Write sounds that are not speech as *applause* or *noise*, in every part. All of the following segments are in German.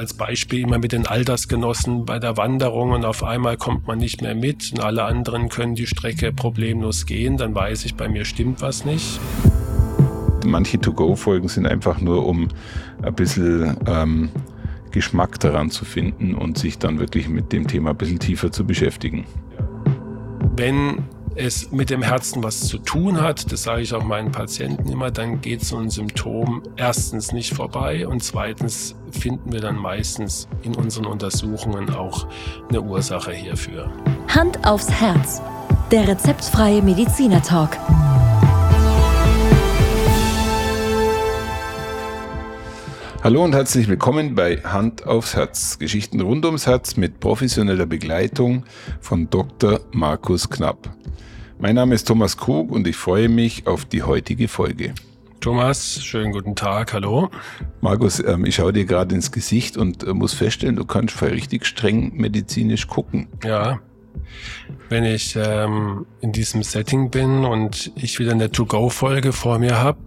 als Beispiel immer mit den Altersgenossen bei der Wanderung und auf einmal kommt man nicht mehr mit und alle anderen können die Strecke problemlos gehen, dann weiß ich, bei mir stimmt was nicht. Manche To-Go-Folgen sind einfach nur, um ein bisschen ähm, Geschmack daran zu finden und sich dann wirklich mit dem Thema ein bisschen tiefer zu beschäftigen. Wenn es mit dem Herzen was zu tun hat, das sage ich auch meinen Patienten immer, dann geht so ein Symptom erstens nicht vorbei und zweitens finden wir dann meistens in unseren Untersuchungen auch eine Ursache hierfür. Hand aufs Herz. Der rezeptfreie Mediziner Talk. Hallo und herzlich willkommen bei Hand aufs Herz. Geschichten rund ums Herz mit professioneller Begleitung von Dr. Markus Knapp. Mein Name ist Thomas Krug und ich freue mich auf die heutige Folge. Thomas, schönen guten Tag, hallo. Markus, ähm, ich schaue dir gerade ins Gesicht und äh, muss feststellen, du kannst voll richtig streng medizinisch gucken. Ja, wenn ich ähm, in diesem Setting bin und ich wieder eine To-Go-Folge vor mir habe,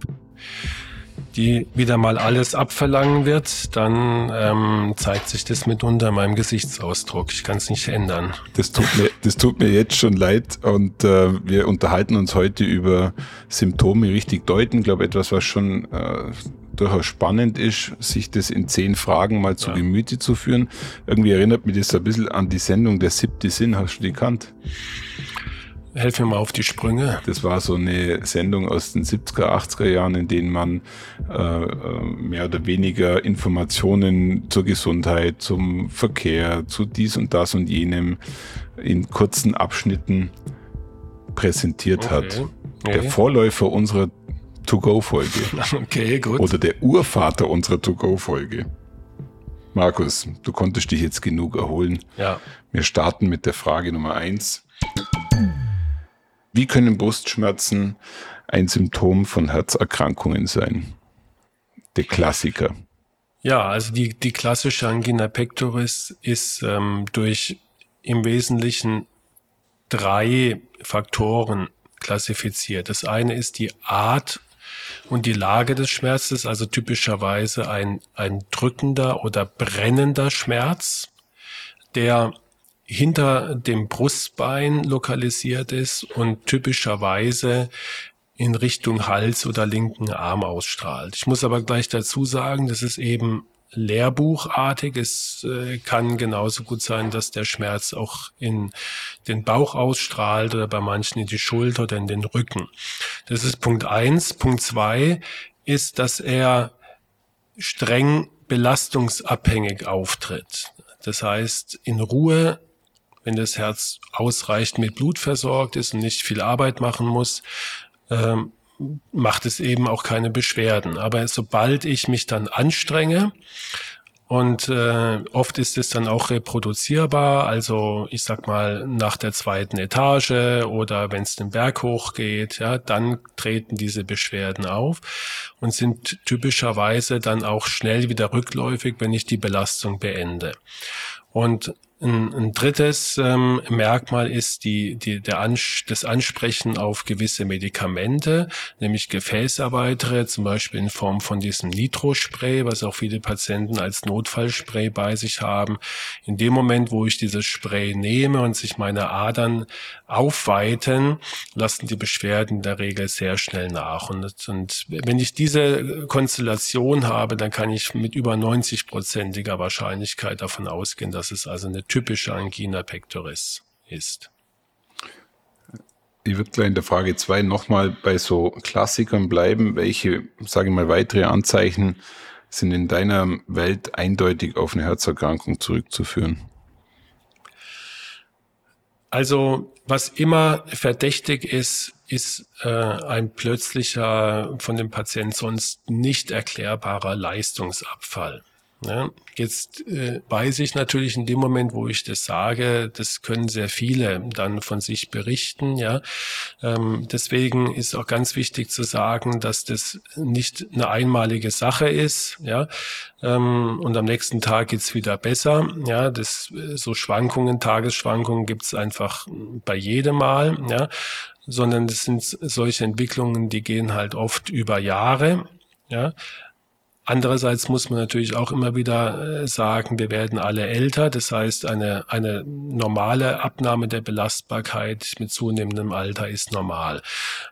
die wieder mal alles abverlangen wird, dann ähm, zeigt sich das mitunter in meinem Gesichtsausdruck. Ich kann es nicht ändern. Das tut mir, das tut mir jetzt schon leid und äh, wir unterhalten uns heute über Symptome richtig deuten. Ich glaube, etwas, was schon äh, durchaus spannend ist, sich das in zehn Fragen mal zu ja. Gemüte zu führen. Irgendwie erinnert mich das ein bisschen an die Sendung Der siebte Sinn. Hast du die kannt? Helf mir mal auf die Sprünge. Das war so eine Sendung aus den 70er, 80er Jahren, in denen man äh, äh, mehr oder weniger Informationen zur Gesundheit, zum Verkehr, zu dies und das und jenem in kurzen Abschnitten präsentiert okay. hat. Okay. Der Vorläufer unserer To-Go-Folge. *laughs* Okay, gut. Oder der Urvater unserer To-Go-Folge. Markus, du konntest dich jetzt genug erholen. Ja. Wir starten mit der Frage Nummer eins. Wie können Brustschmerzen ein Symptom von Herzerkrankungen sein? Der Klassiker. Ja, also die, die klassische Angina pectoris ist ähm, durch im Wesentlichen drei Faktoren klassifiziert. Das eine ist die Art und die Lage des Schmerzes, also typischerweise ein, ein drückender oder brennender Schmerz, der hinter dem Brustbein lokalisiert ist und typischerweise in Richtung Hals oder linken Arm ausstrahlt. Ich muss aber gleich dazu sagen, das ist eben lehrbuchartig. Es äh, kann genauso gut sein, dass der Schmerz auch in den Bauch ausstrahlt oder bei manchen in die Schulter oder in den Rücken. Das ist Punkt eins. Punkt zwei ist, dass er streng belastungsabhängig auftritt. Das heißt, in Ruhe wenn das Herz ausreichend mit Blut versorgt ist und nicht viel Arbeit machen muss, ähm, macht es eben auch keine Beschwerden. Aber sobald ich mich dann anstrenge, und äh, oft ist es dann auch reproduzierbar, also ich sag mal nach der zweiten Etage oder wenn es den Berg hochgeht, ja, dann treten diese Beschwerden auf und sind typischerweise dann auch schnell wieder rückläufig, wenn ich die Belastung beende. Und ein, ein drittes ähm, Merkmal ist die, die, der Ans das Ansprechen auf gewisse Medikamente, nämlich Gefäßerweitere, zum Beispiel in Form von diesem Nitrospray, was auch viele Patienten als Notfallspray bei sich haben. In dem Moment, wo ich dieses Spray nehme und sich meine Adern aufweiten, lassen die Beschwerden in der Regel sehr schnell nach. Und, und wenn ich diese Konstellation habe, dann kann ich mit über 90-prozentiger Wahrscheinlichkeit davon ausgehen, dass es also eine typische Angina pectoris ist. Ich würde gleich in der Frage 2 nochmal bei so Klassikern bleiben. Welche, sage ich mal, weitere Anzeichen sind in deiner Welt eindeutig auf eine Herzerkrankung zurückzuführen? Also, was immer verdächtig ist, ist äh, ein plötzlicher, von dem Patienten sonst nicht erklärbarer Leistungsabfall. Ja, jetzt äh, weiß ich natürlich in dem Moment, wo ich das sage, das können sehr viele dann von sich berichten. Ja, ähm, deswegen ist auch ganz wichtig zu sagen, dass das nicht eine einmalige Sache ist. Ja, ähm, und am nächsten Tag geht's wieder besser. Ja, das so Schwankungen, Tagesschwankungen gibt's einfach bei jedem Mal. Ja, sondern das sind solche Entwicklungen, die gehen halt oft über Jahre. Ja, Andererseits muss man natürlich auch immer wieder äh, sagen, wir werden alle älter. Das heißt, eine, eine normale Abnahme der Belastbarkeit mit zunehmendem Alter ist normal.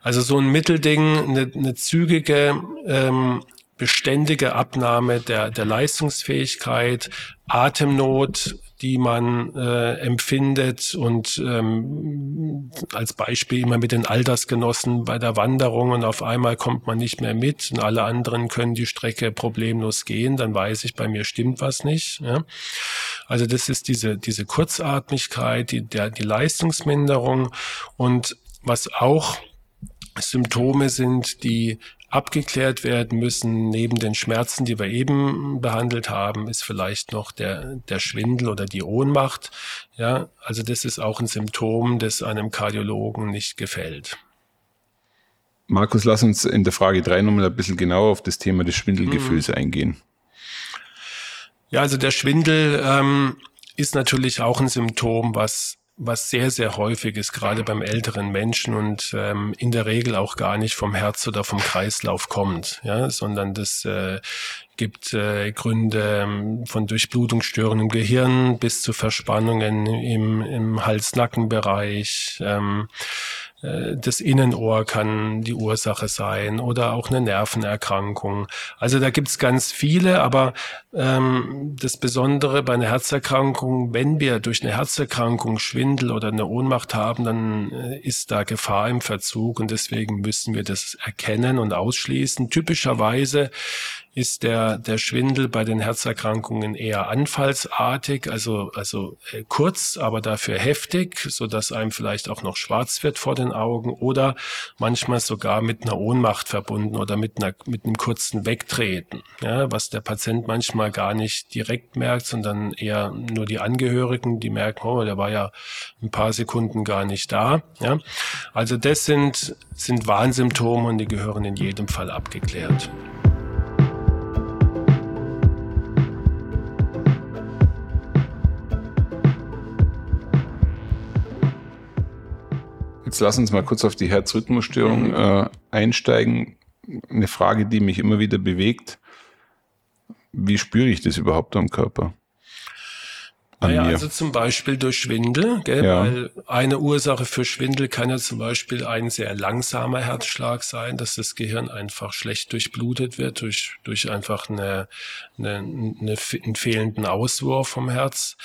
Also so ein Mittelding, eine, eine zügige ähm, beständige Abnahme der, der Leistungsfähigkeit, Atemnot, die man äh, empfindet und ähm, als Beispiel immer mit den Altersgenossen bei der Wanderung und auf einmal kommt man nicht mehr mit und alle anderen können die Strecke problemlos gehen, dann weiß ich, bei mir stimmt was nicht. Ja? Also das ist diese, diese Kurzatmigkeit, die, der, die Leistungsminderung und was auch Symptome sind, die abgeklärt werden müssen. Neben den Schmerzen, die wir eben behandelt haben, ist vielleicht noch der, der Schwindel oder die Ohnmacht. Ja, also das ist auch ein Symptom, das einem Kardiologen nicht gefällt. Markus, lass uns in der Frage 3 nochmal ein bisschen genauer auf das Thema des Schwindelgefühls mhm. eingehen. Ja, also der Schwindel ähm, ist natürlich auch ein Symptom, was was sehr, sehr häufig ist, gerade beim älteren Menschen und ähm, in der Regel auch gar nicht vom Herz oder vom Kreislauf kommt, ja, sondern das äh, gibt äh, Gründe ähm, von Durchblutungsstörungen im Gehirn bis zu Verspannungen im, im Hals-Nacken-Bereich. Ähm, äh, das Innenohr kann die Ursache sein oder auch eine Nervenerkrankung. Also da gibt's ganz viele, aber ähm, das Besondere bei einer Herzerkrankung, wenn wir durch eine Herzerkrankung Schwindel oder eine Ohnmacht haben, dann äh, ist da Gefahr im Verzug und deswegen müssen wir das erkennen und ausschließen. Typischerweise ist der, der Schwindel bei den Herzerkrankungen eher anfallsartig, also, also äh, kurz, aber dafür heftig, so dass einem vielleicht auch noch schwarz wird vor den Augen oder manchmal sogar mit einer Ohnmacht verbunden oder mit einer, mit einem kurzen Wegtreten, ja, was der Patient manchmal gar nicht direkt merkt, sondern eher nur die Angehörigen, die merken, oh, der war ja ein paar Sekunden gar nicht da, ja. Also das sind, sind Warnsymptome und die gehören in jedem Fall abgeklärt. Jetzt lass uns mal kurz auf die Herzrhythmusstörung mhm. äh, einsteigen. Eine Frage, die mich immer wieder bewegt. Wie spüre ich das überhaupt am Körper? naja, also zum Beispiel durch Schwindel, gell? Ja. weil eine Ursache für Schwindel kann ja zum Beispiel ein sehr langsamer Herzschlag sein, dass das Gehirn einfach schlecht durchblutet wird durch, durch einfach eine, eine, eine, einen fehlenden Auswurf vom Herz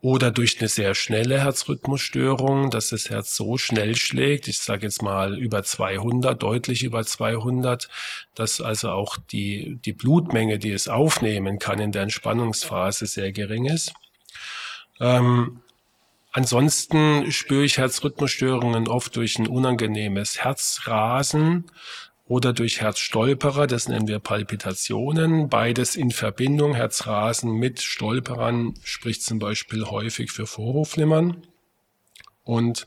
oder durch eine sehr schnelle Herzrhythmusstörung, dass das Herz so schnell schlägt, ich sage jetzt mal über 200, deutlich über 200, dass also auch die, die Blutmenge, die es aufnehmen kann in der Entspannungsphase sehr gering ist. Ähm, ansonsten spüre ich Herzrhythmusstörungen oft durch ein unangenehmes Herzrasen, oder durch Herzstolperer, das nennen wir Palpitationen. Beides in Verbindung, Herzrasen mit Stolperern spricht zum Beispiel häufig für Vorhofflimmern. Und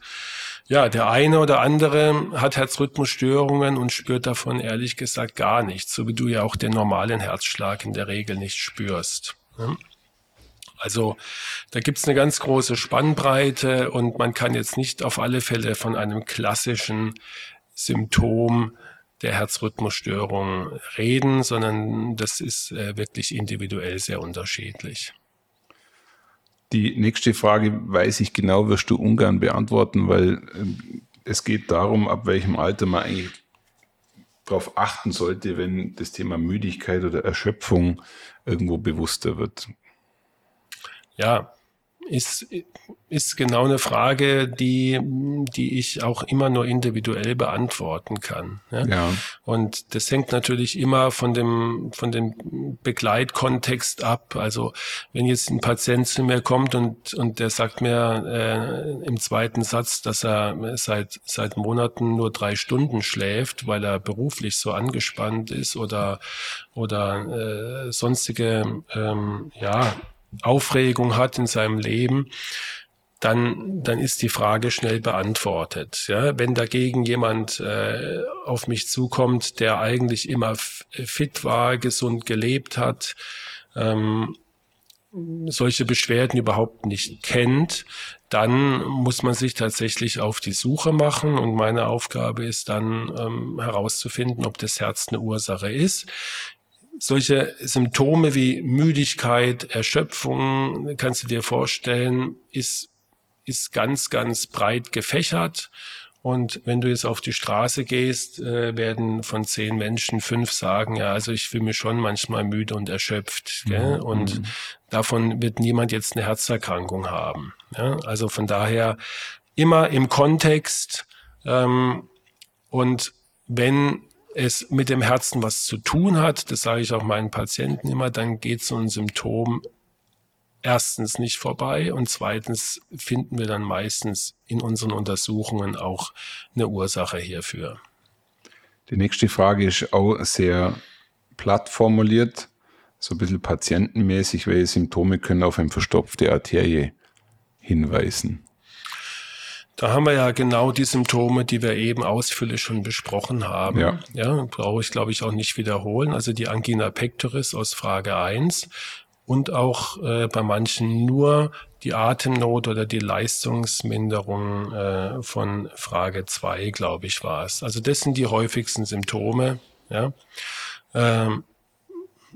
ja, der eine oder andere hat Herzrhythmusstörungen und spürt davon ehrlich gesagt gar nichts, so wie du ja auch den normalen Herzschlag in der Regel nicht spürst. Also da gibt's eine ganz große Spannbreite und man kann jetzt nicht auf alle Fälle von einem klassischen Symptom der Herzrhythmusstörung reden, sondern das ist äh, wirklich individuell sehr unterschiedlich. Die nächste Frage weiß ich genau, wirst du ungern beantworten, weil äh, es geht darum, ab welchem Alter man eigentlich darauf achten sollte, wenn das Thema Müdigkeit oder Erschöpfung irgendwo bewusster wird. Ja, ist, ist genau eine Frage, die, die ich auch immer nur individuell beantworten kann. Ja? ja. Und das hängt natürlich immer von dem, von dem Begleitkontext ab. Also wenn jetzt ein Patient zu mir kommt und, und der sagt mir äh, im zweiten Satz, dass er seit, seit Monaten nur drei Stunden schläft, weil er beruflich so angespannt ist oder, oder äh, sonstige, ähm, ja, Aufregung hat in seinem Leben, dann, dann ist die Frage schnell beantwortet. Ja, wenn dagegen jemand äh, auf mich zukommt, der eigentlich immer fit war, gesund gelebt hat, ähm, solche Beschwerden überhaupt nicht kennt, dann muss man sich tatsächlich auf die Suche machen und meine Aufgabe ist dann ähm, herauszufinden, ob das Herz eine Ursache ist solche Symptome wie Müdigkeit, Erschöpfung, kannst du dir vorstellen, ist, ist ganz, ganz breit gefächert. Und wenn du jetzt auf die Straße gehst, äh, werden von zehn Menschen fünf sagen, ja, also ich fühle mich schon manchmal müde und erschöpft. Gell? Mhm. Und mhm. davon wird niemand jetzt eine Herzerkrankung haben. Ja? Also von daher immer im Kontext ähm, und wenn es mit dem Herzen was zu tun hat, das sage ich auch meinen Patienten immer, dann geht so ein Symptom erstens nicht vorbei und zweitens finden wir dann meistens in unseren Untersuchungen auch eine Ursache hierfür. Die nächste Frage ist auch sehr platt formuliert, so ein bisschen patientenmäßig, welche Symptome können auf eine verstopfte Arterie hinweisen? Da haben wir ja genau die Symptome, die wir eben ausführlich schon besprochen haben. Ja, ja brauche ich, glaube ich, auch nicht wiederholen. Also die Angina pectoris aus Frage 1 und auch äh, bei manchen nur die Atemnot oder die Leistungsminderung äh, von Frage 2, glaube ich, war es. Also das sind die häufigsten Symptome. Ja. Ähm,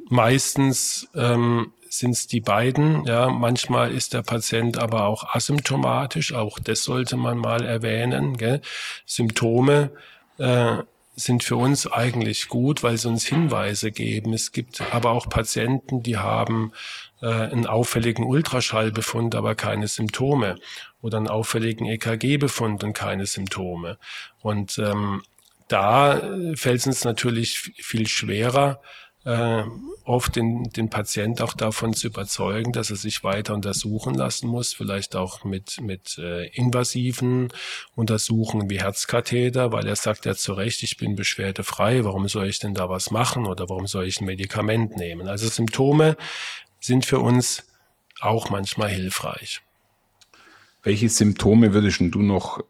meistens ähm, sind es die beiden. Ja, manchmal ist der Patient aber auch asymptomatisch. Auch das sollte man mal erwähnen. Gell? Symptome äh, sind für uns eigentlich gut, weil sie uns Hinweise geben. Es gibt aber auch Patienten, die haben äh, einen auffälligen Ultraschallbefund, aber keine Symptome oder einen auffälligen EKG-Befund und keine Symptome. Und ähm, da fällt es uns natürlich viel schwerer, äh, oft den, den Patient auch davon zu überzeugen, dass er sich weiter untersuchen lassen muss, vielleicht auch mit, mit äh, invasiven Untersuchungen wie Herzkatheter, weil er sagt ja zu Recht, ich bin beschwerdefrei, warum soll ich denn da was machen oder warum soll ich ein Medikament nehmen? Also Symptome sind für uns auch manchmal hilfreich. Welche Symptome würdest du noch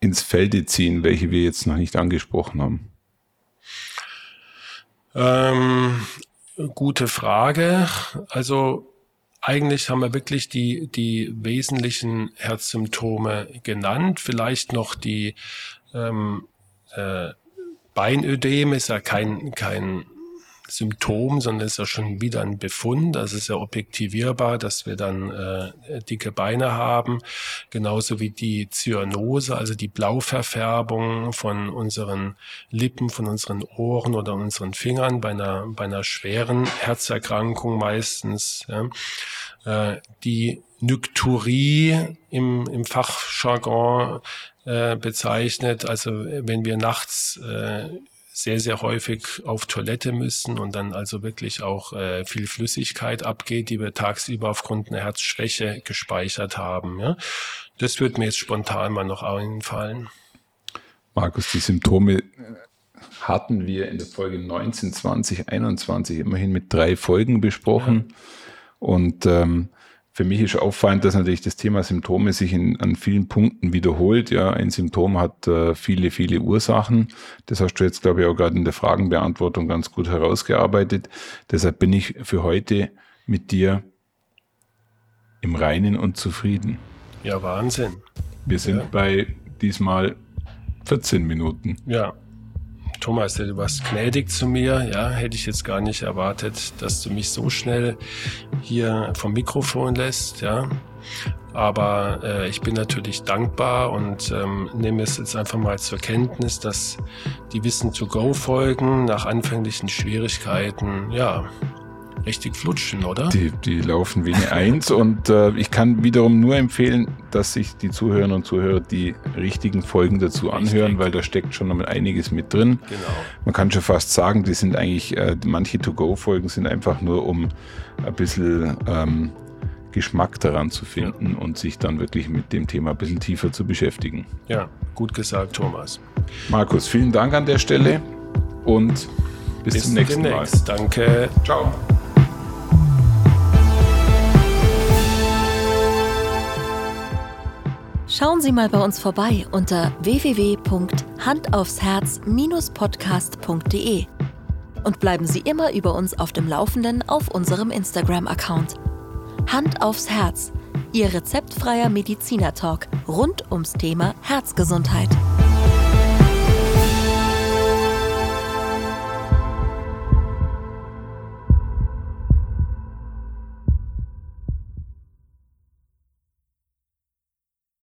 ins Felde ziehen, welche wir jetzt noch nicht angesprochen haben? Ähm, gute Frage. Also eigentlich haben wir wirklich die, die wesentlichen Herzsymptome genannt. Vielleicht noch die ähm, äh, Beinödem ist ja kein, kein Symptom, sondern ist ja schon wieder ein Befund. Das ist ja objektivierbar, dass wir dann äh, dicke Beine haben, genauso wie die Zyanose, also die Blauverfärbung von unseren Lippen, von unseren Ohren oder unseren Fingern bei einer, bei einer schweren Herzerkrankung meistens. Ja. Äh, die Nykturie im, im Fachjargon äh, bezeichnet, also wenn wir nachts äh, sehr, sehr häufig auf Toilette müssen und dann also wirklich auch äh, viel Flüssigkeit abgeht, die wir tagsüber aufgrund einer Herzschwäche gespeichert haben. Ja? Das wird mir jetzt spontan mal noch einfallen. Markus, die Symptome äh, hatten wir in der Folge 19, 20, 21 immerhin mit drei Folgen besprochen. Ja. Und ähm, für mich ist auffallend, dass natürlich das Thema Symptome sich in, an vielen Punkten wiederholt. Ja, ein Symptom hat äh, viele, viele Ursachen. Das hast du jetzt, glaube ich, auch gerade in der Fragenbeantwortung ganz gut herausgearbeitet. Deshalb bin ich für heute mit dir im Reinen und zufrieden. Ja, Wahnsinn. Wir sind ja. bei diesmal 14 Minuten. Ja, Thomas, du warst gnädig zu mir. Ja, hätte ich jetzt gar nicht erwartet, dass du mich so schnell hier vom Mikrofon lässt. Ja, aber äh, ich bin natürlich dankbar und ähm, nehme es jetzt einfach mal zur Kenntnis, dass die Wissen to go Folgen nach anfänglichen Schwierigkeiten, ja, richtig flutschen, oder? Die, die laufen wie eine *laughs* Eins und äh, ich kann wiederum nur empfehlen, dass sich die Zuhörerinnen und Zuhörer die richtigen Folgen dazu anhören, richtig. weil da steckt schon noch einiges mit drin. Genau. Man kann schon fast sagen, die sind eigentlich, äh, manche To-Go-Folgen sind einfach nur, um ein bisschen ähm, Geschmack daran zu finden ja. und sich dann wirklich mit dem Thema ein bisschen tiefer zu beschäftigen. Ja, gut gesagt, Thomas. Markus, vielen Dank an der Stelle und bis, bis zum nächsten demnächst. Mal. Danke. Ciao. Schauen Sie mal bei uns vorbei unter www.handaufsherz-podcast.de und bleiben Sie immer über uns auf dem Laufenden auf unserem Instagram-Account. Hand aufs Herz, Ihr rezeptfreier Mediziner-Talk rund ums Thema Herzgesundheit.